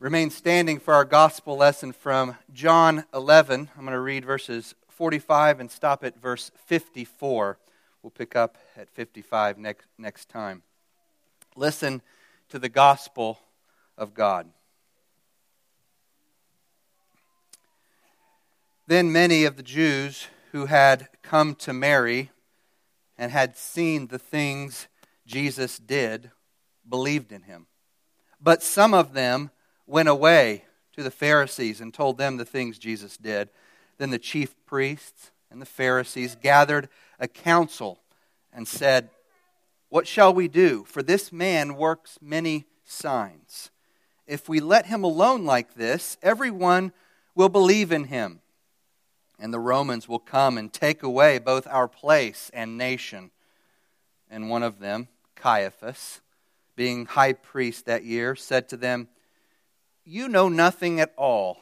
Remain standing for our gospel lesson from John 11. I'm going to read verses 45 and stop at verse 54. We'll pick up at 55 next, next time. Listen to the gospel of God. Then many of the Jews who had come to Mary and had seen the things Jesus did believed in him. But some of them went away to the Pharisees and told them the things Jesus did. Then the chief priests and the Pharisees gathered a council and said, What shall we do? For this man works many signs. If we let him alone like this, everyone will believe in him. And the Romans will come and take away both our place and nation. And one of them, Caiaphas, being high priest that year, said to them, you know nothing at all,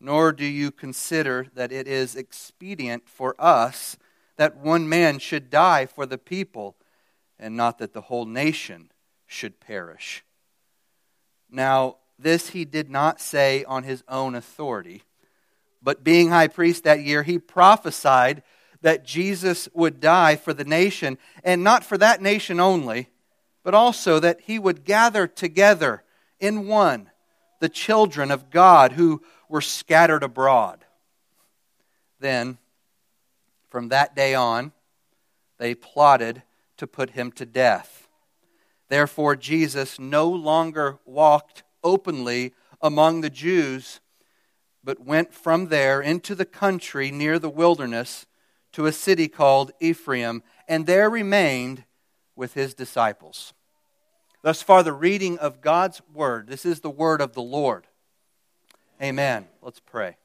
nor do you consider that it is expedient for us that one man should die for the people, and not that the whole nation should perish. Now, this he did not say on his own authority, but being high priest that year, he prophesied that Jesus would die for the nation, and not for that nation only, but also that he would gather together in one the children of God who were scattered abroad. Then, from that day on, they plotted to put him to death. Therefore, Jesus no longer walked openly among the Jews, but went from there into the country near the wilderness to a city called Ephraim, and there remained with his disciples. Thus far, the reading of God's word. This is the word of the Lord. Amen. Let's pray.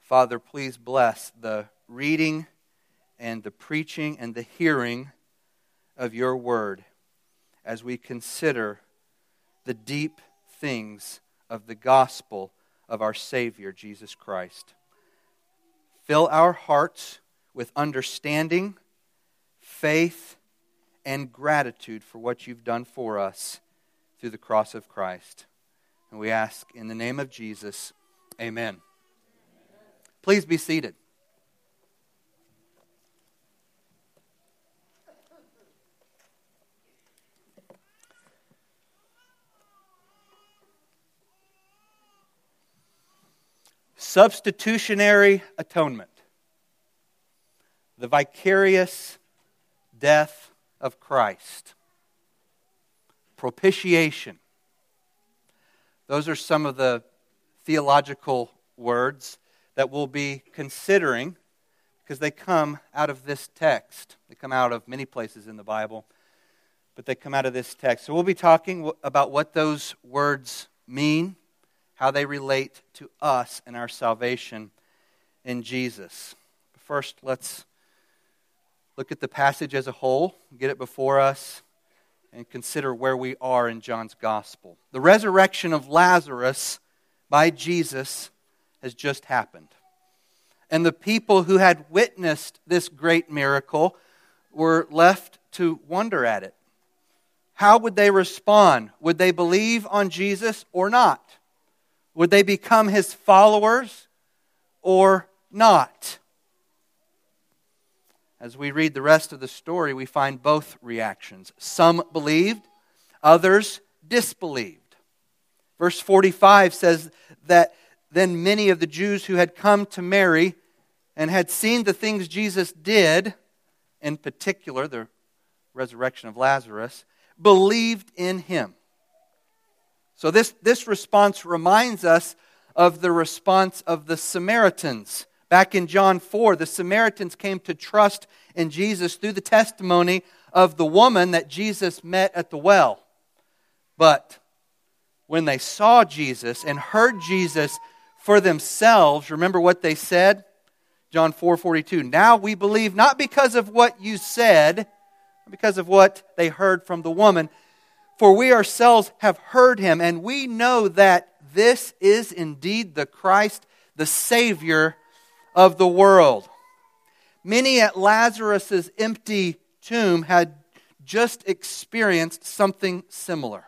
Father, please bless the reading and the preaching and the hearing of your word as we consider the deep things of the gospel of our Savior, Jesus Christ. Fill our hearts with understanding, faith, and gratitude for what you've done for us through the cross of Christ. And we ask in the name of Jesus, amen. Please be seated. Substitutionary atonement. The vicarious death of Christ. Propitiation. Those are some of the theological words that we'll be considering because they come out of this text. They come out of many places in the Bible, but they come out of this text. So we'll be talking about what those words mean, how they relate to us and our salvation in Jesus. First, let's look at the passage as a whole, get it before us, and consider where we are in John's gospel. The resurrection of Lazarus by Jesus has just happened. And the people who had witnessed this great miracle were left to wonder at it. How would they respond? Would they believe on Jesus or not? Would they become his followers or not? As we read the rest of the story, we find both reactions. Some believed, others disbelieved. Verse 45 says that then many of the Jews who had come to Mary and had seen the things Jesus did, in particular the resurrection of Lazarus, believed in him. So, this, this response reminds us of the response of the Samaritans Back in John 4, the Samaritans came to trust in Jesus through the testimony of the woman that Jesus met at the well. But when they saw Jesus and heard Jesus for themselves, remember what they said? John 4:42. Now we believe not because of what you said, because of what they heard from the woman, for we ourselves have heard him and we know that this is indeed the Christ, the Savior of the world. Many at Lazarus' empty tomb had just experienced something similar.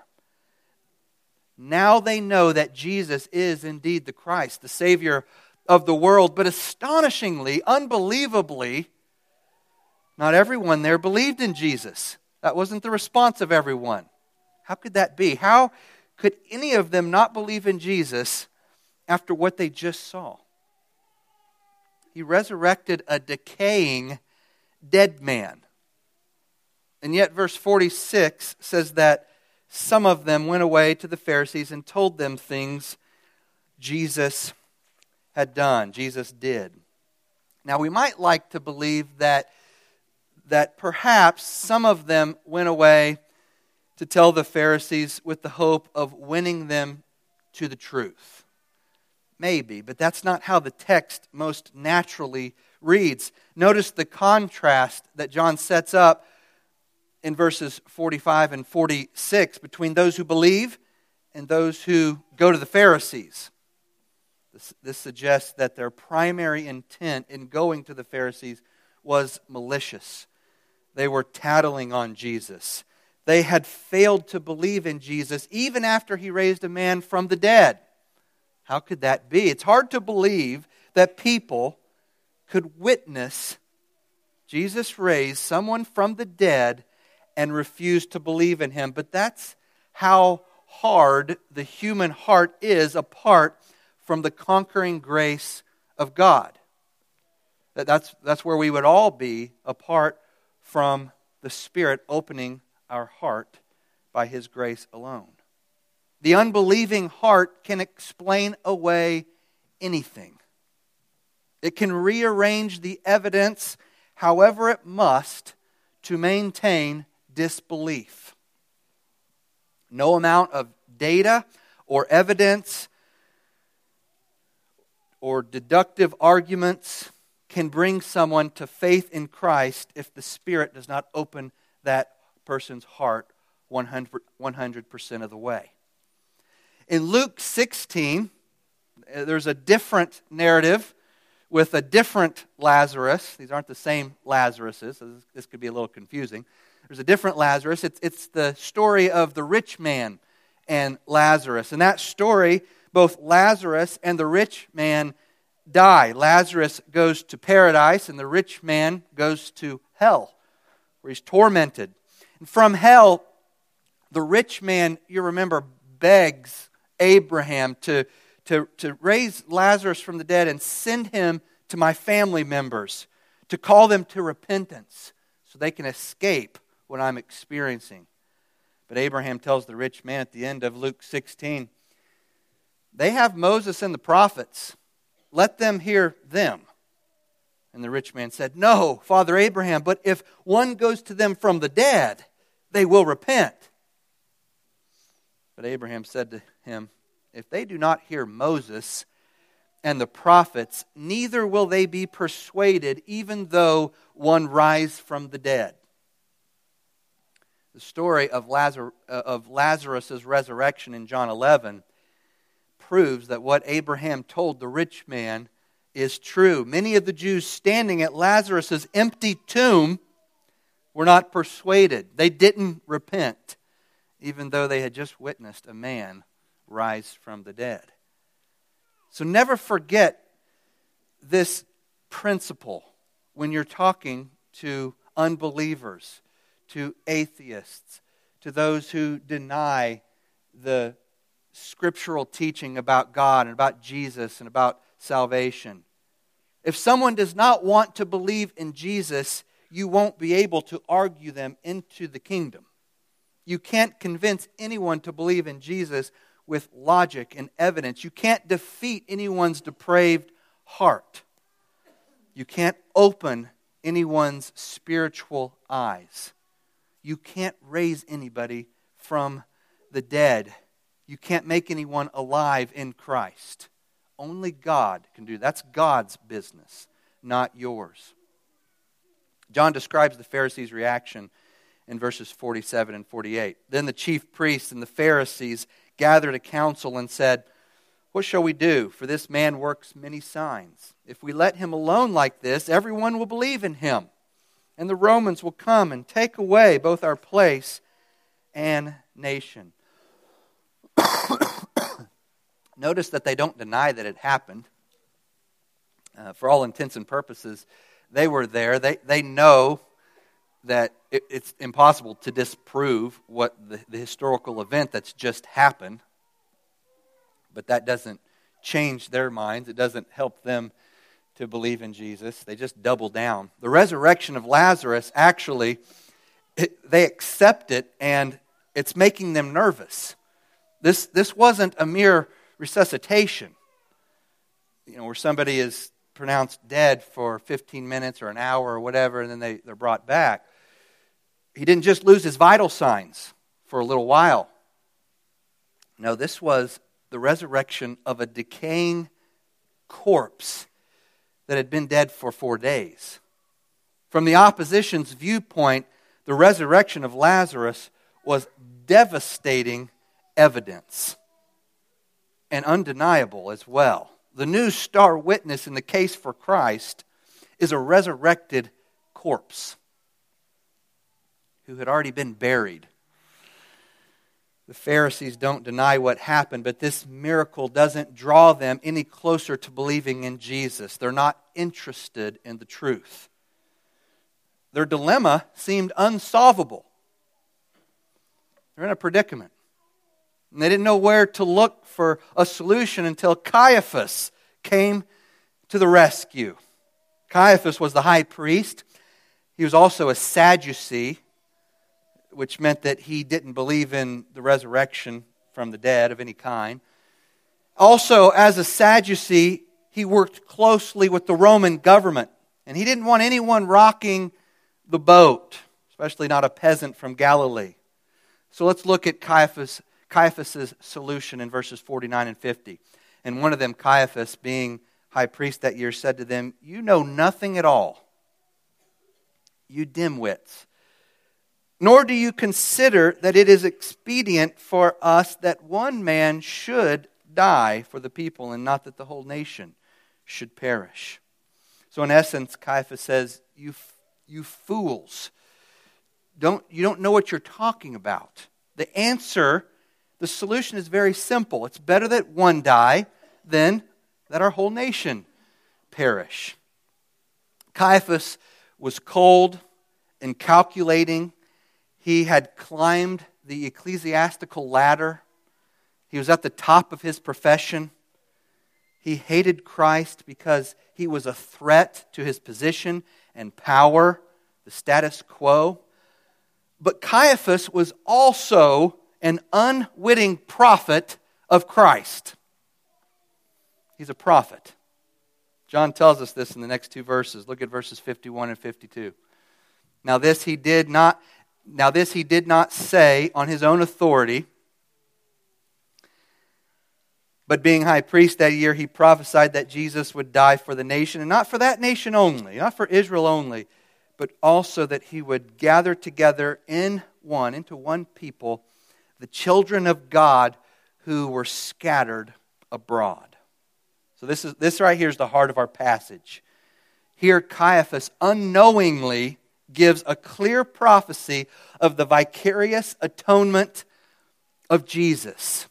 Now they know that Jesus is indeed the Christ, the Savior of the world. But astonishingly, unbelievably, not everyone there believed in Jesus. That wasn't the response of everyone. How could that be? How could any of them not believe in Jesus after what they just saw? He resurrected a decaying dead man. And yet, verse 46 says that some of them went away to the Pharisees and told them things Jesus had done, Jesus did. Now, we might like to believe that, that perhaps some of them went away to tell the Pharisees with the hope of winning them to the truth. Maybe, but that's not how the text most naturally reads. Notice the contrast that John sets up in verses 45 and 46 between those who believe and those who go to the Pharisees. This, this, suggests that their primary intent in going to the Pharisees was malicious. They were tattling on Jesus. They had failed to believe in Jesus even after he raised a man from the dead. How could that be? It's hard to believe that people could witness Jesus raise someone from the dead and refuse to believe in him. But that's how hard the human heart is apart from the conquering grace of God. That's, that's where we would all be apart from the Spirit opening our heart by His grace alone. The unbelieving heart can explain away anything. It can rearrange the evidence however it must to maintain disbelief. No amount of data or evidence or deductive arguments can bring someone to faith in Christ if the Spirit does not open that person's heart 100, 100% of the way. In Luke 16, uh, there's a different narrative with a different Lazarus. These aren't the same Lazaruses. This could be a little confusing. There's a different Lazarus. It's, it's the story of the rich man and Lazarus. In that story, both Lazarus and the rich man die. Lazarus goes to paradise, and the rich man goes to hell, where he's tormented. And from hell, the rich man, you remember, begs Abraham to, to, to raise Lazarus from the dead and send him to my family members, to call them to repentance so they can escape what I'm experiencing. But Abraham tells the rich man at the end of Luke 16, they have Moses and the prophets. Let them hear them. And the rich man said, No, Father Abraham, but if one goes to them from the dead, they will repent. But Abraham said to him, If they do not hear Moses and the prophets, neither will they be persuaded, even though one rise from the dead the story of, Lazarus, uh, of Lazarus' resurrection in John 11 proves that what Abraham told the rich man is true. Many of the Jews standing at Lazarus' empty tomb were not persuaded. They didn't repent, even though they had just witnessed a man rise from the dead. So never forget this principle when you're talking to unbelievers to atheists, to those who deny the scriptural teaching about God and about Jesus and about salvation. If someone does not want to believe in Jesus, you won't be able to argue them into the kingdom. You can't convince anyone to believe in Jesus with logic and evidence. You can't defeat anyone's depraved heart. You can't open anyone's spiritual eyes. You can't raise anybody from the dead. You can't make anyone alive in Christ. Only God can do that. That's God's business, not yours. John describes the Pharisees' reaction in verses 47 and 48. Then the chief priests and the Pharisees gathered a council and said, What shall we do? For this man works many signs. If we let him alone like this, everyone will believe in him and the Romans will come and take away both our place and nation. Notice that they don't deny that it happened. Uh, for all intents and purposes, they were there. They, they know that it, it's impossible to disprove what the, the historical event that's just happened. But that doesn't change their minds, it doesn't help them to believe in Jesus. They just double down. The resurrection of Lazarus actually, it, they accept it and it's making them nervous. This, this wasn't a mere resuscitation, you know, where somebody is pronounced dead for 15 minutes or an hour or whatever, and then they, they're brought back. He didn't just lose his vital signs for a little while. No, this was the resurrection of a decaying corpse that had been dead for four days. From the opposition's viewpoint, the resurrection of Lazarus was devastating evidence and undeniable as well. The new star witness in the case for Christ is a resurrected corpse who had already been buried. The Pharisees don't deny what happened, but this miracle doesn't draw them any closer to believing in Jesus. They're not interested in the truth. Their dilemma seemed unsolvable. They're in a predicament. And they didn't know where to look for a solution until Caiaphas came to the rescue. Caiaphas was the high priest. He was also a Sadducee, which meant that he didn't believe in the resurrection from the dead of any kind. Also, as a Sadducee, he worked closely with the Roman government, and he didn't want anyone rocking the boat, especially not a peasant from Galilee. So let's look at Caiaphas Caiaphas' solution in verses 49 and 50. And one of them, Caiaphas, being high priest that year, said to them, You know nothing at all, you dimwits. Nor do you consider that it is expedient for us that one man should die for the people and not that the whole nation should perish. So, in essence, Caiaphas says, You, you fools, don't, you don't know what you're talking about. The answer the solution is very simple. It's better that one die than that our whole nation perish. Caiaphas was cold and calculating. He had climbed the ecclesiastical ladder. He was at the top of his profession. He hated Christ because he was a threat to his position and power, the status quo. But Caiaphas was also an unwitting prophet of Christ. He's a prophet. John tells us this in the next two verses. Look at verses 51 and 52. Now this he did not now this he did not say on his own authority, but being high priest that year he prophesied that Jesus would die for the nation and not for that nation only, not for Israel only, but also that he would gather together in one into one people the children of God who were scattered abroad. So this is this right here is the heart of our passage. Here Caiaphas unknowingly gives a clear prophecy of the vicarious atonement of Jesus.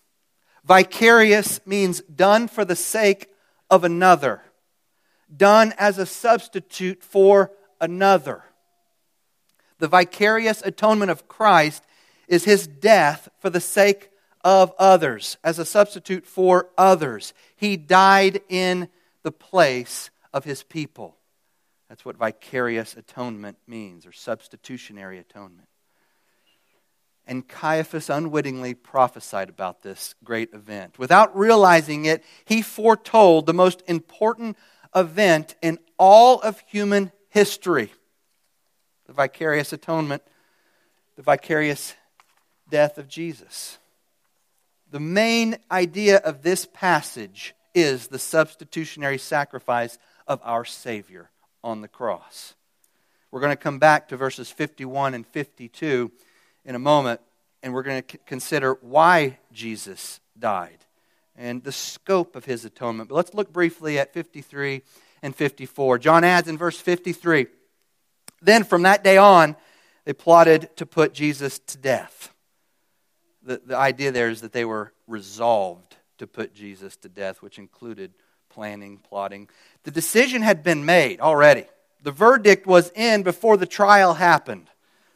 Vicarious means done for the sake of another, done as a substitute for another. The vicarious atonement of Christ is his death for the sake of others, as a substitute for others. He died in the place of his people. That's what vicarious atonement means, or substitutionary atonement. And Caiaphas unwittingly prophesied about this great event. Without realizing it, he foretold the most important event in all of human history the vicarious atonement, the vicarious death of Jesus. The main idea of this passage is the substitutionary sacrifice of our Savior on the cross. We're going to come back to verses 51 and 52 in a moment, and we're going to consider why Jesus died and the scope of his atonement. But let's look briefly at 53 and 54. John adds in verse 53 Then from that day on, they plotted to put Jesus to death the, the idea there is that they were resolved to put Jesus to death, which included planning, plotting. The decision had been made already. The verdict was in before the trial happened.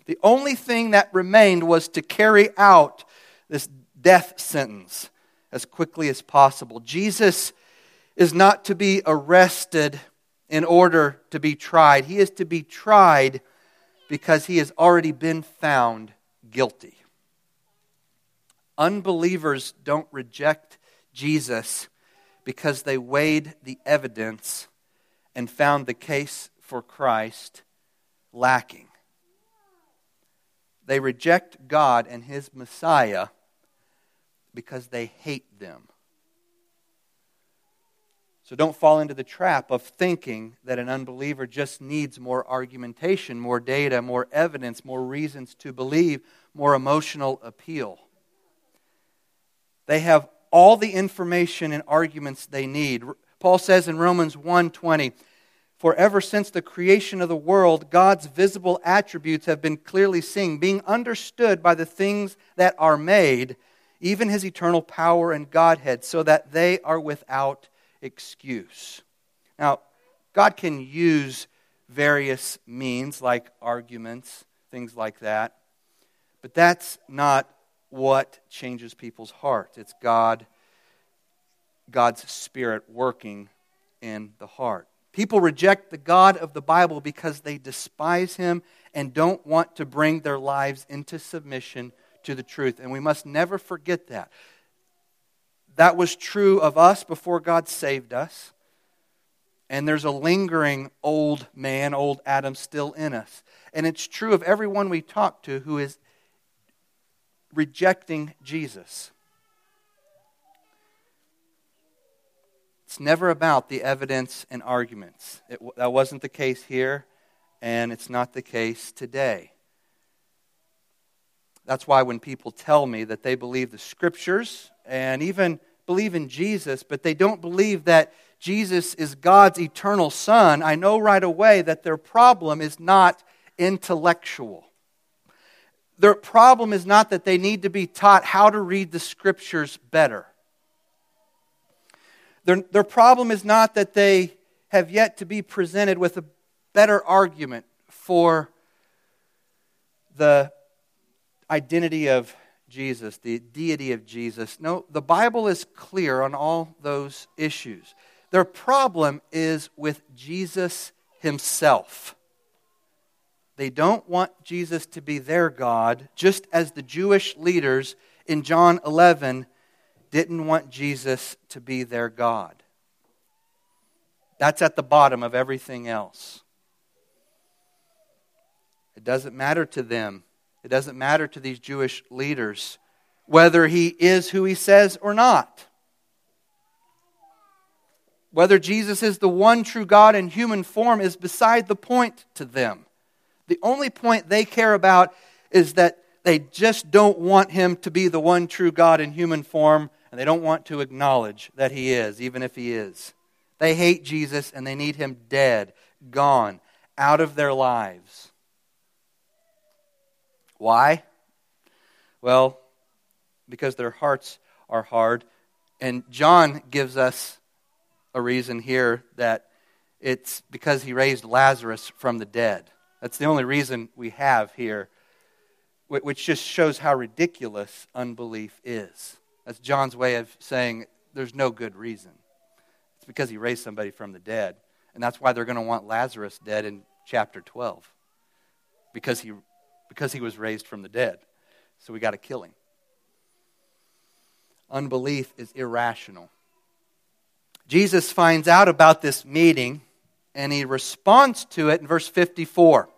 The only thing that remained was to carry out this death sentence as quickly as possible. Jesus is not to be arrested in order to be tried, he is to be tried because he has already been found guilty. Unbelievers don't reject Jesus because they weighed the evidence and found the case for Christ lacking. They reject God and his Messiah because they hate them. So don't fall into the trap of thinking that an unbeliever just needs more argumentation, more data, more evidence, more reasons to believe, more emotional appeal. They have all the information and arguments they need. Paul says in Romans 1:20, "For ever since the creation of the world, God's visible attributes have been clearly seen, being understood by the things that are made, even his eternal power and Godhead, so that they are without excuse. Now, God can use various means like arguments, things like that, but that's not what changes people's hearts. It's God, God's Spirit working in the heart. People reject the God of the Bible because they despise Him and don't want to bring their lives into submission to the truth. And we must never forget that. That was true of us before God saved us. And there's a lingering old man, old Adam, still in us. And it's true of everyone we talk to who is rejecting Jesus. It's never about the evidence and arguments. It, that wasn't the case here, and it's not the case today. That's why when people tell me that they believe the scriptures and even believe in Jesus, but they don't believe that Jesus is God's eternal Son, I know right away that their problem is not intellectual. Their problem is not that they need to be taught how to read the scriptures better. Their, their problem is not that they have yet to be presented with a better argument for the identity of Jesus, the deity of Jesus. No, the Bible is clear on all those issues. Their problem is with Jesus himself. They don't want Jesus to be their God, just as the Jewish leaders in John 11 didn't want Jesus to be their God. That's at the bottom of everything else. It doesn't matter to them it doesn't matter to these Jewish leaders whether he is who he says or not. Whether Jesus is the one true God in human form is beside the point to them. The only point they care about is that they just don't want him to be the one true God in human form, and they don't want to acknowledge that he is, even if he is. They hate Jesus and they need him dead, gone, out of their lives. Why? Well, because their hearts are hard. And John gives us a reason here that it's because he raised Lazarus from the dead. That's the only reason we have here, which just shows how ridiculous unbelief is. That's John's way of saying there's no good reason. It's because he raised somebody from the dead. And that's why they're going to want Lazarus dead in chapter 12, because he because he was raised from the dead. So we got to kill him. Unbelief is irrational. Jesus finds out about this meeting and he responds to it in verse 54.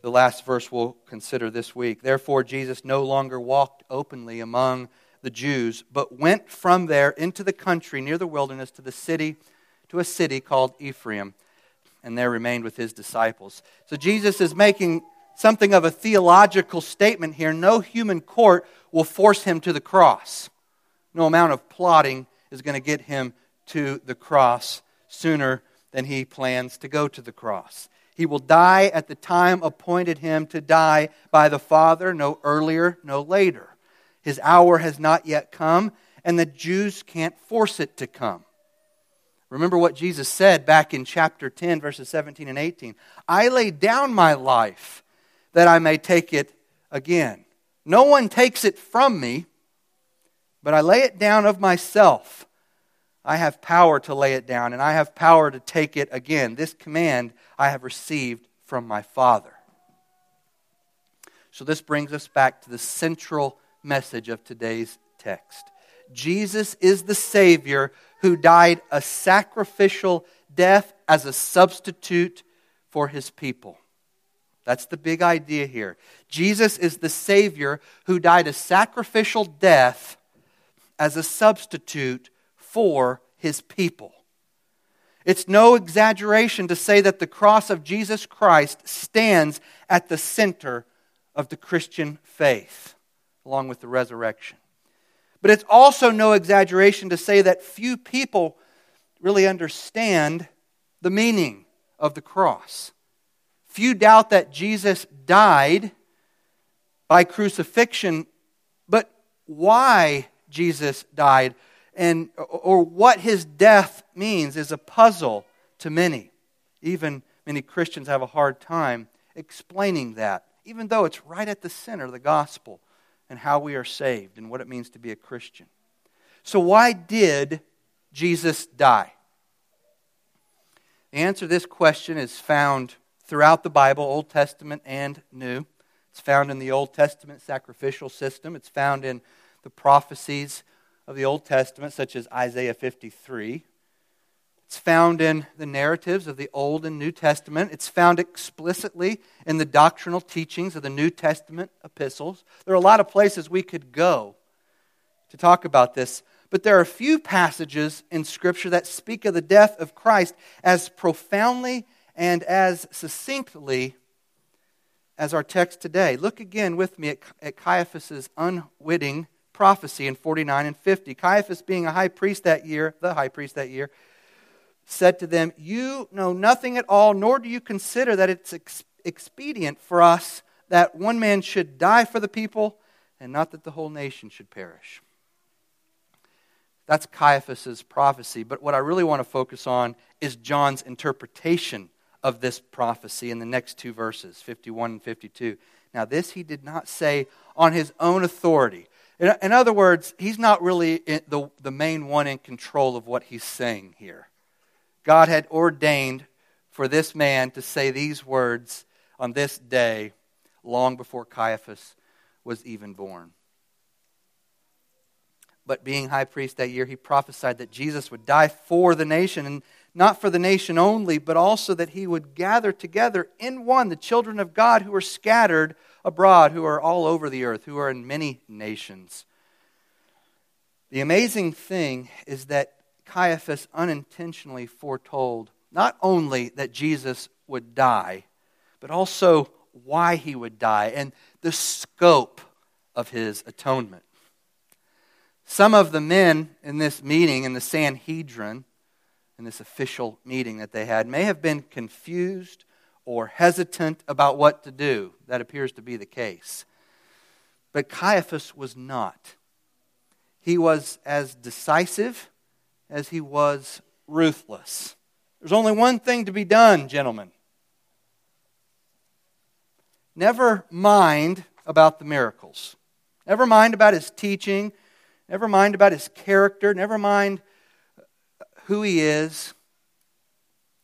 The last verse we'll consider this week. Therefore, Jesus no longer walked openly among the Jews, but went from there into the country near the wilderness to the city, to a city called Ephraim, and there remained with his disciples. So Jesus is making something of a theological statement here. No human court will force him to the cross. No amount of plotting is going to get him to the cross sooner than he plans to go to the cross. He will die at the time appointed him to die by the Father, no earlier, no later. His hour has not yet come, and the Jews can't force it to come. Remember what Jesus said back in chapter 10, verses 17 and 18. I lay down my life that I may take it again. No one takes it from me, but I lay it down of myself. I have power to lay it down, and I have power to take it again. This command I have received from my Father. So, this brings us back to the central message of today's text. Jesus is the Savior who died a sacrificial death as a substitute for his people. That's the big idea here. Jesus is the Savior who died a sacrificial death as a substitute for his people. It's no exaggeration to say that the cross of Jesus Christ stands at the center of the Christian faith, along with the resurrection. But it's also no exaggeration to say that few people really understand the meaning of the cross. Few doubt that Jesus died by crucifixion, but why Jesus died and or what his death means is a puzzle to many. Even many Christians have a hard time explaining that, even though it's right at the center of the gospel and how we are saved and what it means to be a Christian. So, why did Jesus die? The answer to this question is found throughout the Bible, Old Testament and New. It's found in the Old Testament sacrificial system, it's found in the prophecies of the Old Testament, such as Isaiah 53. It's found in the narratives of the Old and New Testament. It's found explicitly in the doctrinal teachings of the New Testament epistles. There are a lot of places we could go to talk about this, but there are a few passages in Scripture that speak of the death of Christ as profoundly and as succinctly as our text today. Look again with me at, Caiaphas' unwitting prophecy in 49 and 50. Caiaphas, being a high priest that year, the high priest that year, said to them, You know nothing at all, nor do you consider that it's ex- expedient for us that one man should die for the people, and not that the whole nation should perish. That's Caiaphas' prophecy. But what I really want to focus on is John's interpretation of this prophecy in the next two verses, 51 and 52. Now, this he did not say on his own authority. In, in other words, he's not really the, the main one in control of what he's saying here. God had ordained for this man to say these words on this day long before Caiaphas was even born. But being high priest that year, he prophesied that Jesus would die for the nation, and not for the nation only, but also that he would gather together in one the children of God who are scattered abroad, who are all over the earth, who are in many nations. The amazing thing is that Caiaphas unintentionally foretold not only that Jesus would die, but also why he would die and the scope of his atonement. Some of the men in this meeting, in the Sanhedrin, in this official meeting that they had, may have been confused or hesitant about what to do. That appears to be the case. But Caiaphas was not. He was as decisive as he was ruthless. There's only one thing to be done, gentlemen. Never mind about the miracles. Never mind about his teaching. Never mind about his character. Never mind who he is.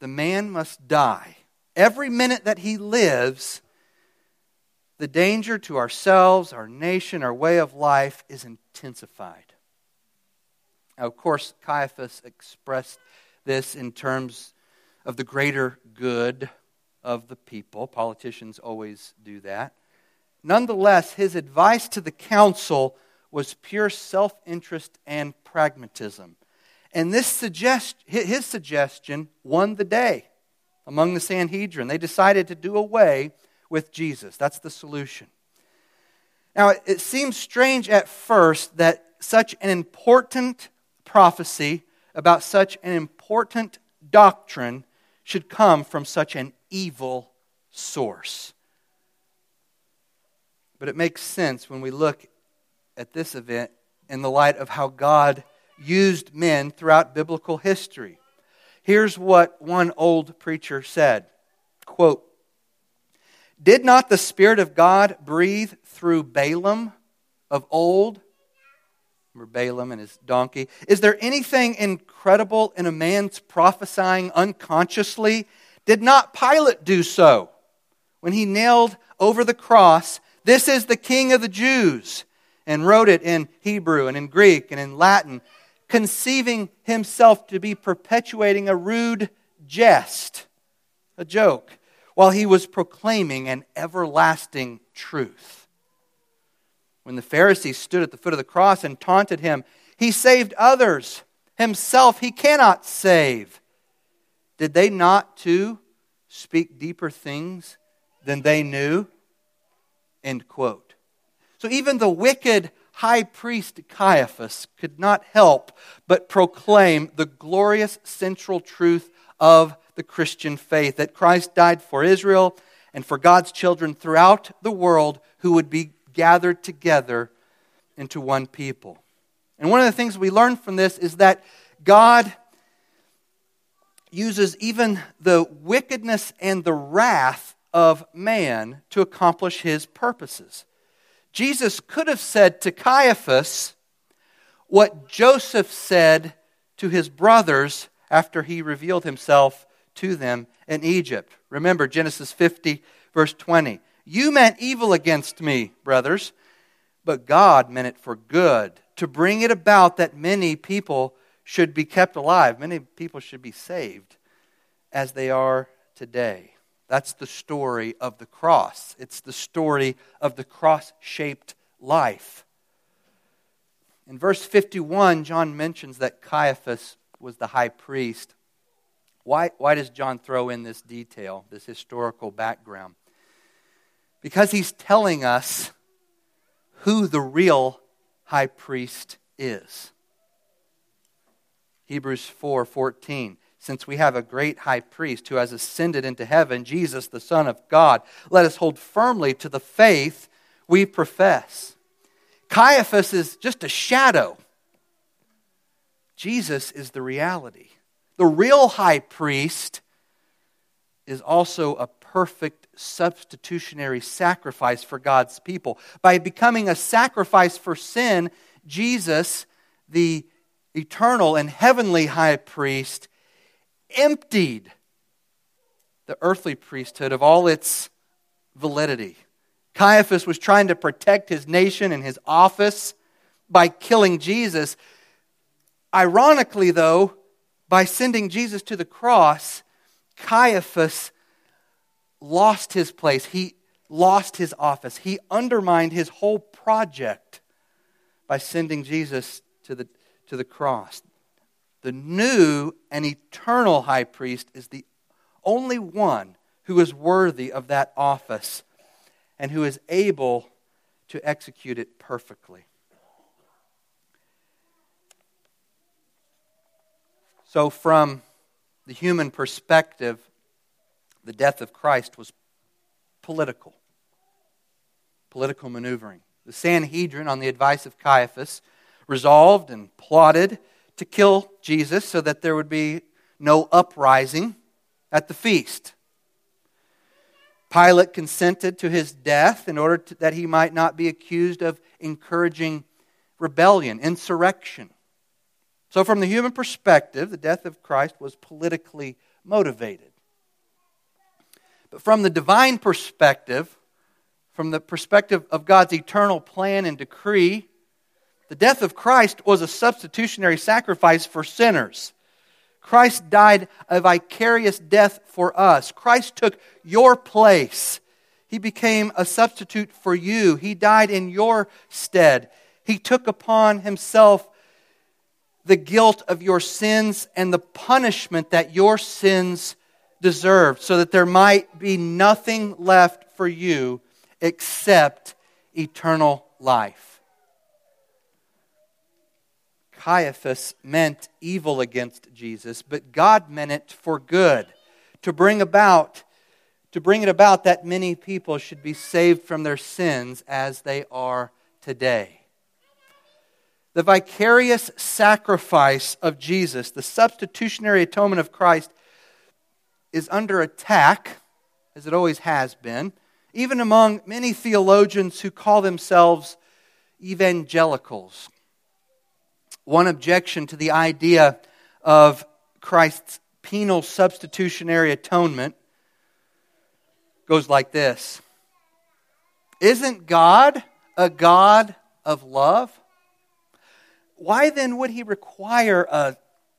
The man must die. Every minute that he lives, the danger to ourselves, our nation, our way of life is intensified. Now, of course, Caiaphas expressed this in terms of the greater good of the people. Politicians always do that. Nonetheless, his advice to the council was pure self interest and pragmatism. And this suggest, his suggestion won the day among the Sanhedrin. They decided to do away with Jesus. That's the solution. Now, it seems strange at first that such an important prophecy about such an important doctrine should come from such an evil source. But it makes sense when we look at this event in the light of how God used men throughout biblical history. Here's what one old preacher said quote, Did not the Spirit of God breathe through Balaam of old? Remember Balaam and his donkey? Is there anything incredible in a man's prophesying unconsciously? Did not Pilate do so when he nailed over the cross, This is the King of the Jews? and wrote it in Hebrew and in Greek and in Latin, conceiving himself to be perpetuating a rude jest, a joke, while he was proclaiming an everlasting truth. When the Pharisees stood at the foot of the cross and taunted him, he saved others. Himself he cannot save. Did they not, too, speak deeper things than they knew? End quote. So even the wicked high priest Caiaphas could not help but proclaim the glorious central truth of the Christian faith that Christ died for Israel and for God's children throughout the world who would be gathered together into one people. And one of the things we learn from this is that God uses even the wickedness and the wrath of man to accomplish his purposes. Jesus could have said to Caiaphas what Joseph said to his brothers after he revealed himself to them in Egypt. Remember Genesis 50, verse 20. You meant evil against me, brothers, but God meant it for good, to bring it about that many people should be kept alive, many people should be saved as they are today. That's the story of the cross. It's the story of the cross shaped life. In verse 51, John mentions that Caiaphas was the high priest. Why, why does John throw in this detail, this historical background? Because he's telling us who the real high priest is. Hebrews 4:14 since we have a great high priest who has ascended into heaven, Jesus, the Son of God, let us hold firmly to the faith we profess. Caiaphas is just a shadow. Jesus is the reality. The real high priest is also a perfect substitutionary sacrifice for God's people. By becoming a sacrifice for sin, Jesus, the eternal and heavenly high priest, emptied the earthly priesthood of all its validity. Caiaphas was trying to protect his nation and his office by killing Jesus. Ironically, though, by sending Jesus to the cross, Caiaphas lost his place. He lost his office. He undermined his whole project by sending Jesus to the, to the cross. The new and eternal high priest is the only one who is worthy of that office and who is able to execute it perfectly. So, from the human perspective, the death of Christ was political, political maneuvering. The Sanhedrin, on the advice of Caiaphas, resolved and plotted to kill Jesus so that there would be no uprising at the feast. Pilate consented to his death in order to, that he might not be accused of encouraging rebellion, insurrection. So, from the human perspective, the death of Christ was politically motivated. But from the divine perspective, from the perspective of God's eternal plan and decree, the death of Christ was a substitutionary sacrifice for sinners. Christ died a vicarious death for us. Christ took your place. He became a substitute for you. He died in your stead. He took upon himself the guilt of your sins and the punishment that your sins deserved, so that there might be nothing left for you except eternal life. Caiaphas meant evil against Jesus, but God meant it for good, to bring about to bring it about that many people should be saved from their sins as they are today. The vicarious sacrifice of Jesus, the substitutionary atonement of Christ, is under attack, as it always has been, even among many theologians who call themselves evangelicals. One objection to the idea of Christ's penal substitutionary atonement goes like this Isn't God a God of love? Why then would he require a,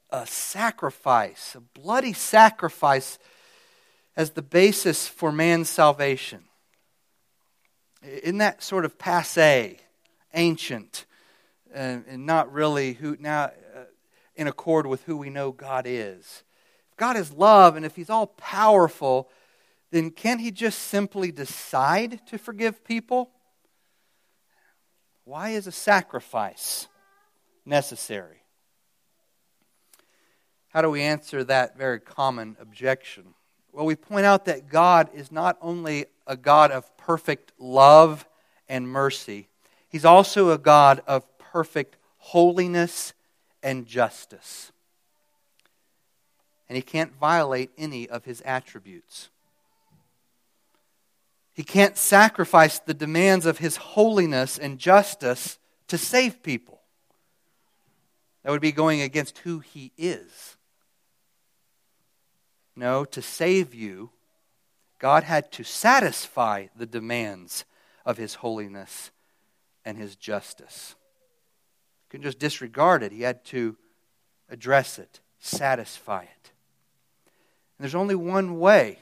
a sacrifice, a bloody sacrifice, as the basis for man's salvation? Isn't that sort of passe, ancient, and, and not really who now uh, in accord with who we know God is? If God is love, and if He's all powerful, then can't He just simply decide to forgive people? Why is a sacrifice necessary? How do we answer that very common objection? Well, we point out that God is not only a God of perfect love and mercy, He's also a God of perfect holiness and justice. And He can't violate any of His attributes. He can't sacrifice the demands of His holiness and justice to save people. That would be going against who He is. No, to save you, God had to satisfy the demands of His holiness and His justice. Couldn't just disregard it, He had to address it, satisfy it. And there's only one way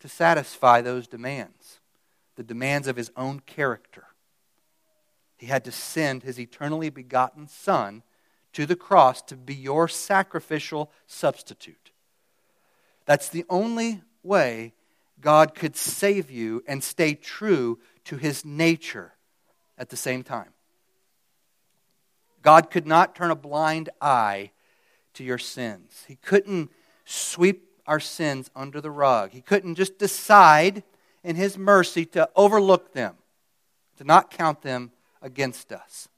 to satisfy those demands the demands of His own character. He had to send His eternally begotten Son to the cross to be your sacrificial substitute. That's the only way God could save you and stay true to his nature at the same time. God could not turn a blind eye to your sins. He couldn't sweep our sins under the rug. He couldn't just decide in his mercy to overlook them, to not count them against us.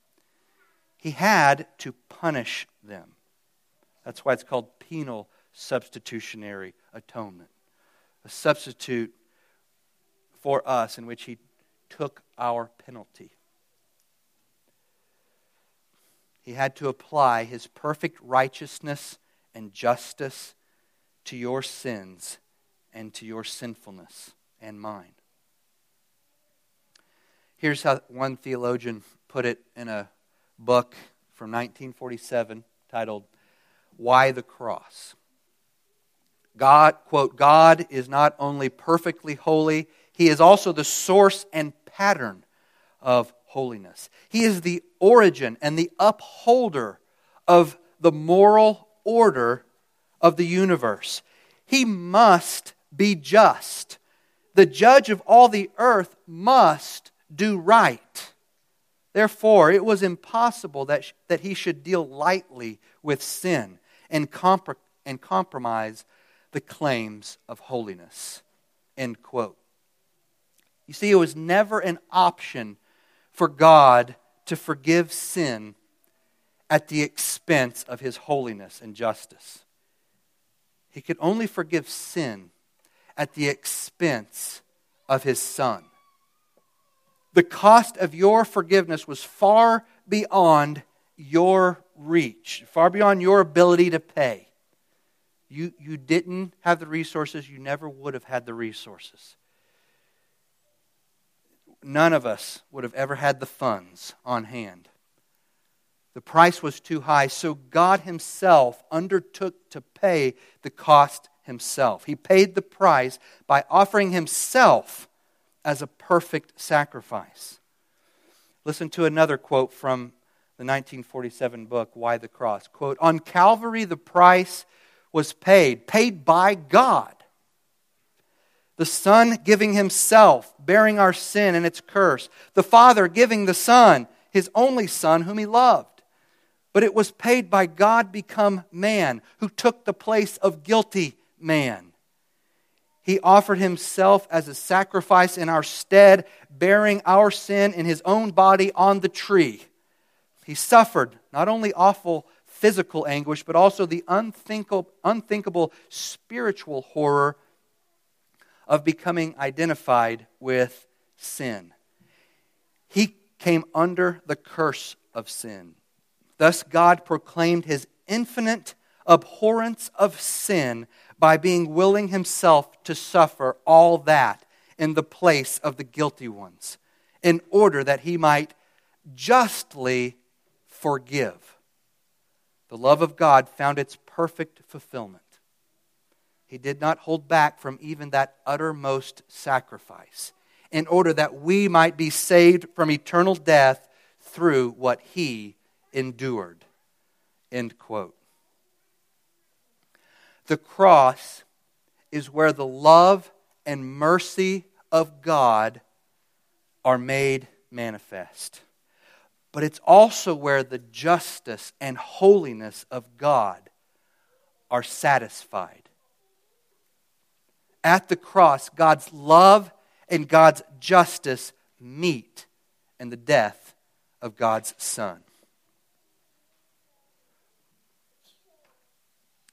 He had to punish them. That's why it's called penal substitutionary atonement. A substitute for us in which he took our penalty. He had to apply his perfect righteousness and justice to your sins and to your sinfulness and mine. Here's how one theologian put it in a book from 1947 titled Why the Cross. God, quote, God is not only perfectly holy, he is also the source and pattern of holiness. He is the origin and the upholder of the moral order of the universe. He must be just. The judge of all the earth must do right. Therefore, it was impossible that, that he should deal lightly with sin and, and compromise the claims of holiness. End quote. You see, it was never an option for God to forgive sin at the expense of his holiness and justice. He could only forgive sin at the expense of his son. The cost of your forgiveness was far beyond your reach, far beyond your ability to pay. You, you didn't have the resources, you never would have had the resources. None of us would have ever had the funds on hand. The price was too high, so God Himself undertook to pay the cost Himself. He paid the price by offering Himself as a perfect sacrifice. Listen to another quote from the 1947 book, Why the Cross. Quote, On Calvary, the price was paid, paid by God. The Son giving Himself, bearing our sin and its curse. The Father giving the Son, His only Son, whom He loved. But it was paid by God become man, who took the place of guilty man. He offered Himself as a sacrifice in our stead, bearing our sin in His own body on the tree. He suffered not only awful physical anguish, but also the unthinkable, unthinkable spiritual horror of becoming identified with sin. He came under the curse of sin. Thus, God proclaimed his infinite abhorrence of sin by being willing himself to suffer all that in the place of the guilty ones, in order that he might justly forgive. The love of God found its perfect fulfillment. He did not hold back from even that uttermost sacrifice in order that we might be saved from eternal death through what he endured. End quote. The cross is where the love and mercy of God are made manifest. But it's also where the justice and holiness of God are satisfied. At the cross, God's love and God's justice meet in the death of God's Son.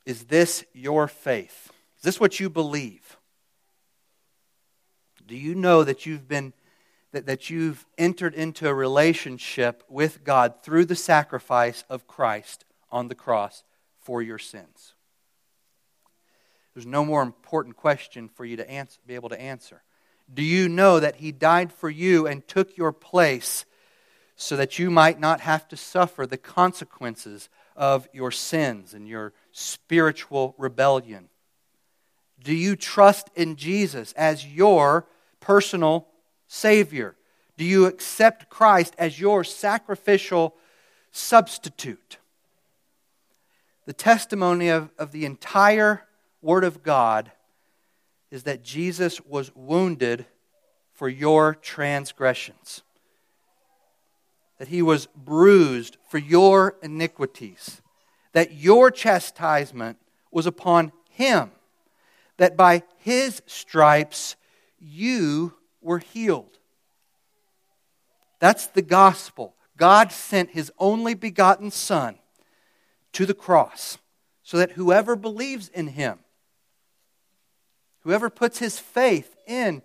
Is this your faith? Is this what you believe? Do you know that you've been that, that you've entered into a relationship with God through the sacrifice of Christ on the cross for your sins? There's no more important question for you to answer, be able to answer. Do you know that He died for you and took your place so that you might not have to suffer the consequences of your sins and your spiritual rebellion? Do you trust in Jesus as your personal Savior? Do you accept Christ as your sacrificial substitute? The testimony of, of the entire Word of God is that Jesus was wounded for your transgressions, that he was bruised for your iniquities, that your chastisement was upon him, that by his stripes you were healed. That's the gospel. God sent his only begotten Son to the cross so that whoever believes in him Whoever puts his faith in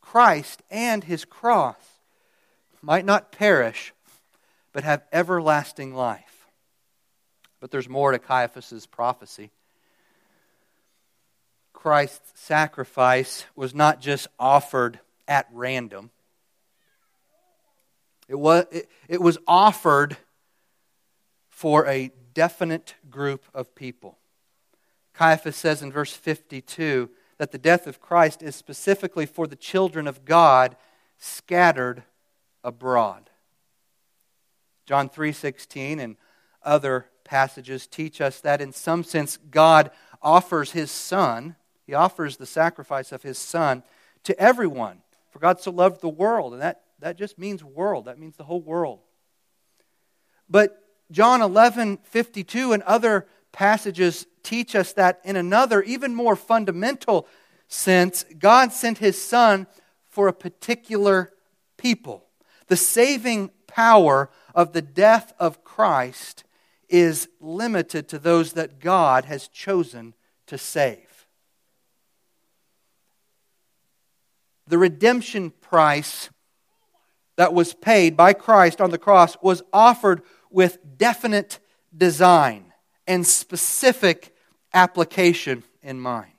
Christ and his cross might not perish, but have everlasting life. But there's more to Caiaphas' prophecy. Christ's sacrifice was not just offered at random. It was, it, it was offered for a definite group of people. Caiaphas says in verse 52 that the death of Christ is specifically for the children of God scattered abroad. John 3:16 and other passages teach us that in some sense God offers his son, he offers the sacrifice of his son to everyone. For God so loved the world, and that, that just means world. That means the whole world. But John 11:52 and other passages teach us that in another, even more fundamental sense, God sent his Son for a particular people. The saving power of the death of Christ is limited to those that God has chosen to save. The redemption price that was paid by Christ on the cross was offered with definite design and specific application in mind.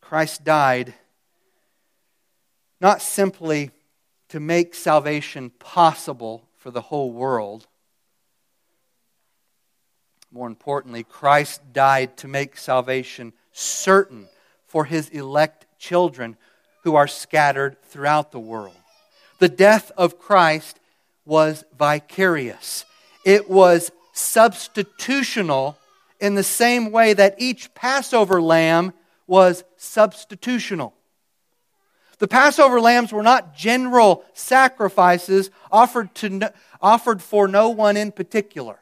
Christ died not simply to make salvation possible for the whole world. More importantly, Christ died to make salvation certain for his elect children who are scattered throughout the world. The death of Christ was vicarious, it was substitutional in the same way that each Passover lamb was substitutional. The Passover lambs were not general sacrifices offered, to no, offered for no one in particular.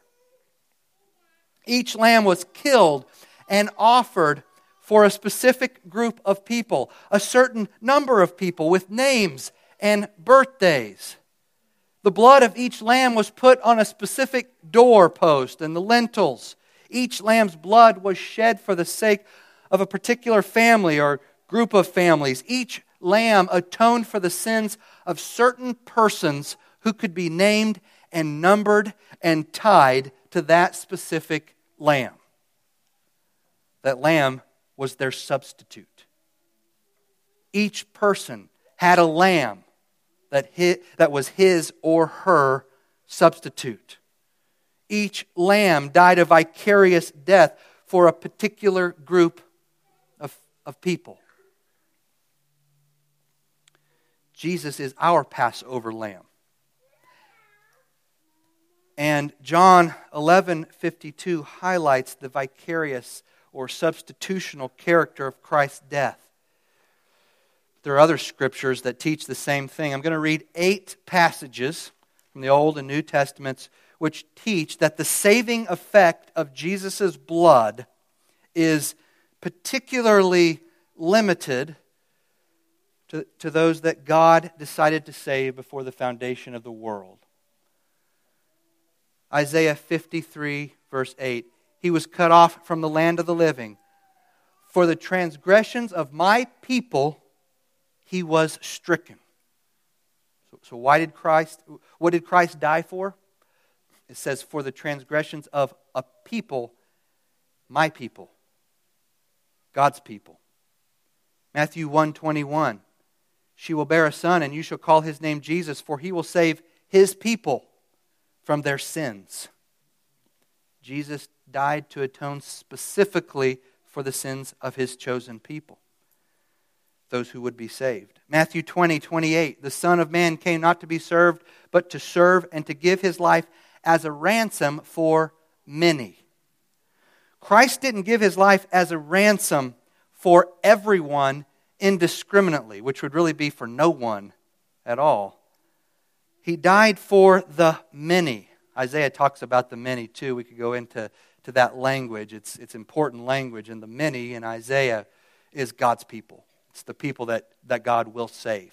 Each lamb was killed and offered for a specific group of people, a certain number of people with names and birthdays. The blood of each lamb was put on a specific doorpost and the lintels. Each lamb's blood was shed for the sake of a particular family or group of families. Each lamb atoned for the sins of certain persons who could be named and numbered and tied to that specific lamb. That lamb was their substitute. Each person had a lamb that, his, that was his or her substitute. Each lamb died a vicarious death for a particular group of, of people. Jesus is our Passover lamb. And John 11:52 highlights the vicarious or substitutional character of Christ's death. There are other scriptures that teach the same thing. I'm going to read eight passages from the Old and New Testaments which teach that the saving effect of Jesus' blood is particularly limited to, to those that God decided to save before the foundation of the world. Isaiah 53, verse 8 He was cut off from the land of the living. For the transgressions of my people he was stricken. So, so why did Christ, what did Christ die for? It says, for the transgressions of a people, my people, God's people. Matthew 121. She will bear a son, and you shall call his name Jesus, for he will save his people from their sins. Jesus died to atone specifically for the sins of his chosen people those who would be saved. Matthew 20, 28. The Son of Man came not to be served, but to serve and to give his life as a ransom for many. Christ didn't give his life as a ransom for everyone indiscriminately, which would really be for no one at all. He died for the many. Isaiah talks about the many too. We could go into to that language. It's, it's important language, and the many in Isaiah is God's people. It's the people that, that God will save.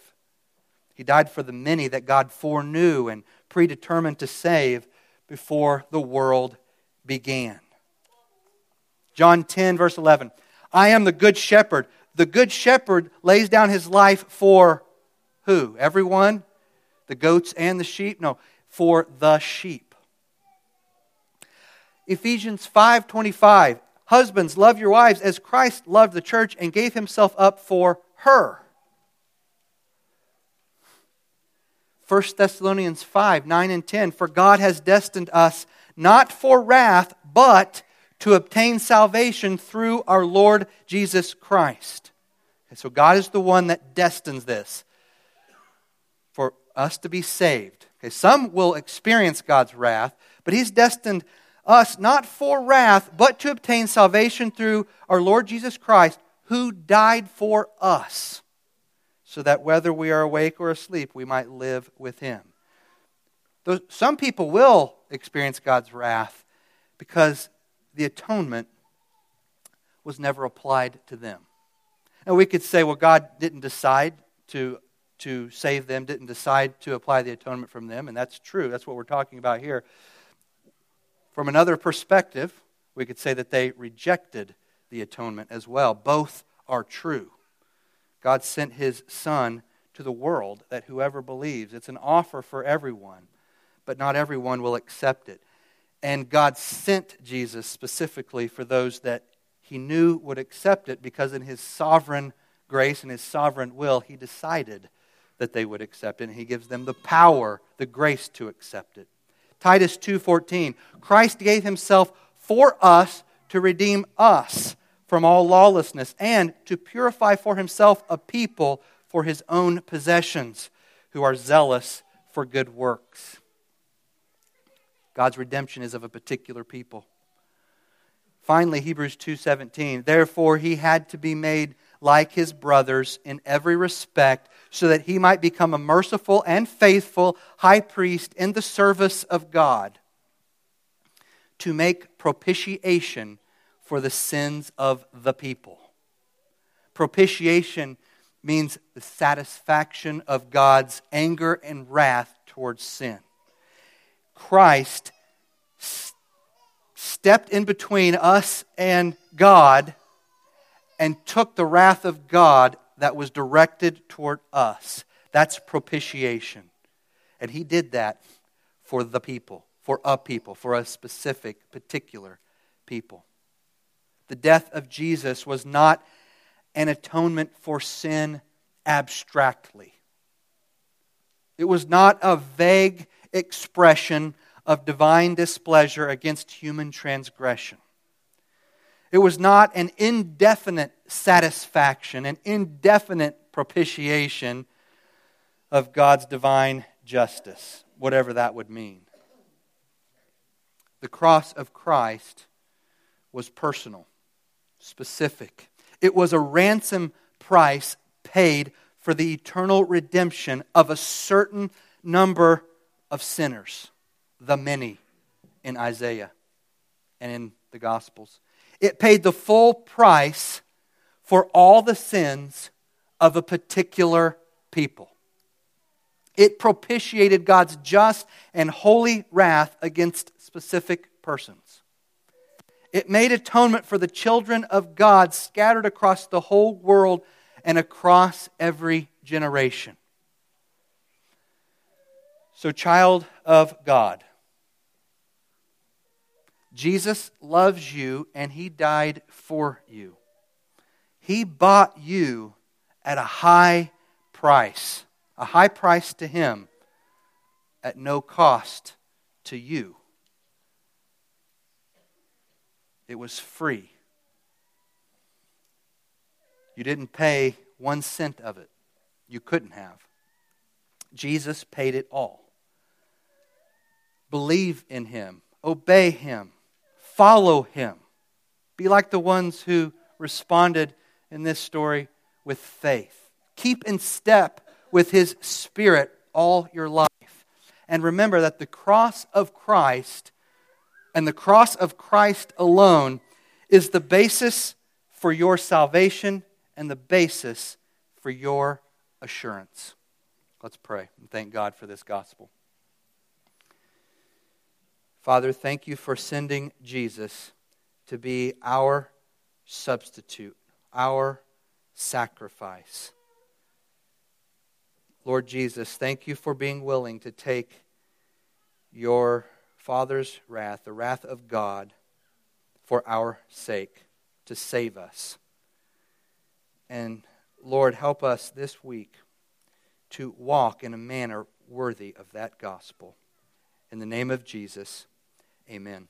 He died for the many that God foreknew and predetermined to save before the world began. John 10, verse 11. I am the good shepherd. The good shepherd lays down his life for who? Everyone? The goats and the sheep? No, for the sheep. Ephesians 5:25 Husbands, love your wives as Christ loved the church and gave himself up for her. 1 Thessalonians 5 9 and 10 For God has destined us not for wrath, but to obtain salvation through our Lord Jesus Christ. So God is the one that destines this for us to be saved. Okay, some will experience God's wrath, but He's destined us not for wrath, but to obtain salvation through our Lord Jesus Christ, who died for us, so that whether we are awake or asleep, we might live with him. Some people will experience God's wrath because the atonement was never applied to them. And we could say, well, God didn't decide to, to save them, didn't decide to apply the atonement from them, and that's true. That's what we're talking about here. From another perspective, we could say that they rejected the atonement as well. Both are true. God sent his Son to the world that whoever believes, it's an offer for everyone, but not everyone will accept it. And God sent Jesus specifically for those that he knew would accept it because in his sovereign grace and his sovereign will, he decided that they would accept it. And he gives them the power, the grace to accept it. Titus 2:14 Christ gave himself for us to redeem us from all lawlessness and to purify for himself a people for his own possessions who are zealous for good works. God's redemption is of a particular people. Finally, Hebrews 2:17, therefore he had to be made like his brothers in every respect, so that he might become a merciful and faithful high priest in the service of God to make propitiation for the sins of the people. Propitiation means the satisfaction of God's anger and wrath towards sin. Christ stepped in between us and God and took the wrath of God that was directed toward us. That's propitiation. And he did that for the people, for a people, for a specific, particular people. The death of Jesus was not an atonement for sin abstractly. It was not a vague expression of divine displeasure against human transgression. It was not an indefinite satisfaction, an indefinite propitiation of God's divine justice, whatever that would mean. The cross of Christ was personal, specific. It was a ransom price paid for the eternal redemption of a certain number of sinners, the many in Isaiah and in the Gospels. It paid the full price for all the sins of a particular people. It propitiated God's just and holy wrath against specific persons. It made atonement for the children of God scattered across the whole world and across every generation. So, child of God, Jesus loves you and he died for you. He bought you at a high price, a high price to him at no cost to you. It was free. You didn't pay one cent of it. You couldn't have. Jesus paid it all. Believe in him, obey him, follow him. Be like the ones who responded in this story with faith. Keep in step with his spirit all your life. And remember that the cross of Christ and the cross of Christ alone is the basis for your salvation and the basis for your assurance. Let's pray and thank God for this gospel. Father, thank you for sending Jesus to be our substitute, our sacrifice. Lord Jesus, thank you for being willing to take your Father's wrath, the wrath of God, for our sake, to save us. And Lord, help us this week to walk in a manner worthy of that gospel. In the name of Jesus, amen.